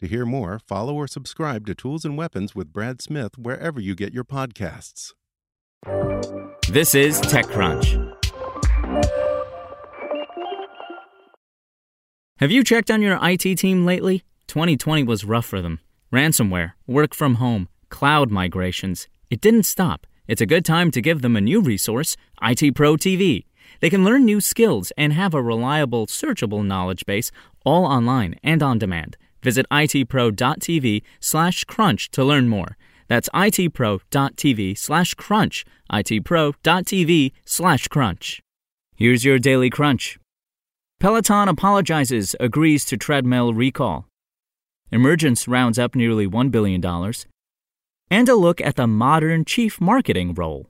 To hear more, follow or subscribe to Tools and Weapons with Brad Smith wherever you get your podcasts. This is TechCrunch. Have you checked on your IT team lately? 2020 was rough for them. Ransomware, work from home, cloud migrations. It didn't stop. It's a good time to give them a new resource, IT Pro TV. They can learn new skills and have a reliable, searchable knowledge base all online and on demand. Visit itpro.tv slash crunch to learn more. That's itpro.tv slash crunch. itpro.tv slash crunch. Here's your daily crunch. Peloton apologizes, agrees to treadmill recall. Emergence rounds up nearly $1 billion. And a look at the modern chief marketing role.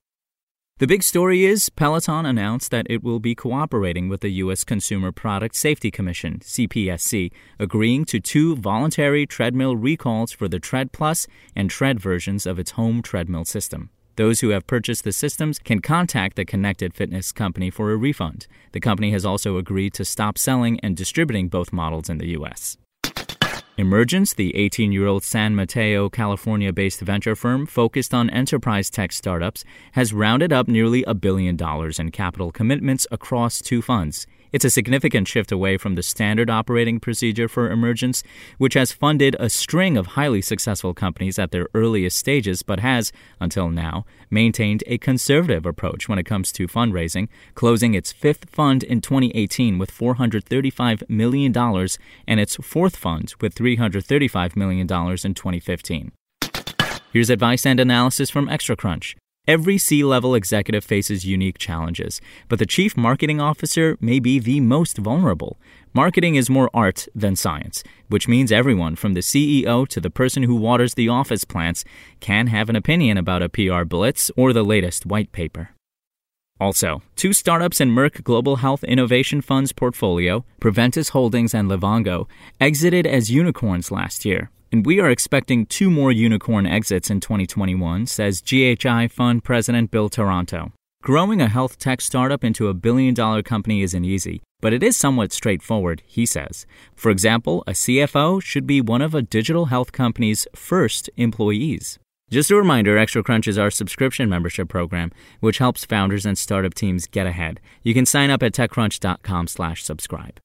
The big story is Peloton announced that it will be cooperating with the U.S. Consumer Product Safety Commission, CPSC, agreeing to two voluntary treadmill recalls for the Tread Plus and Tread versions of its home treadmill system. Those who have purchased the systems can contact the connected fitness company for a refund. The company has also agreed to stop selling and distributing both models in the U.S. Emergence, the 18 year old San Mateo, California based venture firm focused on enterprise tech startups, has rounded up nearly a billion dollars in capital commitments across two funds. It's a significant shift away from the standard operating procedure for Emergence, which has funded a string of highly successful companies at their earliest stages, but has, until now, maintained a conservative approach when it comes to fundraising, closing its fifth fund in 2018 with $435 million and its fourth fund with $335 million in 2015. Here's advice and analysis from ExtraCrunch. Every C level executive faces unique challenges, but the chief marketing officer may be the most vulnerable. Marketing is more art than science, which means everyone from the CEO to the person who waters the office plants can have an opinion about a PR blitz or the latest white paper. Also, two startups in Merck Global Health Innovation Fund's portfolio, Preventice Holdings and Livongo, exited as unicorns last year. And we are expecting two more unicorn exits in 2021, says GHI Fund President Bill Taranto. Growing a health tech startup into a billion dollar company isn't easy, but it is somewhat straightforward, he says. For example, a CFO should be one of a digital health company's first employees. Just a reminder, Extra Crunch is our subscription membership program, which helps founders and startup teams get ahead. You can sign up at techcrunch.com/subscribe.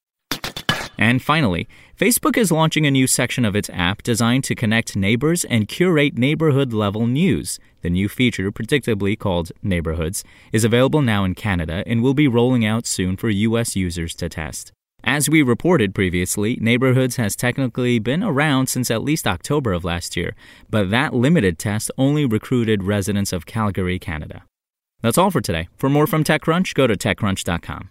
And finally, Facebook is launching a new section of its app designed to connect neighbors and curate neighborhood level news. The new feature, predictably called Neighborhoods, is available now in Canada and will be rolling out soon for US users to test. As we reported previously, Neighborhoods has technically been around since at least October of last year, but that limited test only recruited residents of Calgary, Canada. That's all for today. For more from TechCrunch, go to TechCrunch.com.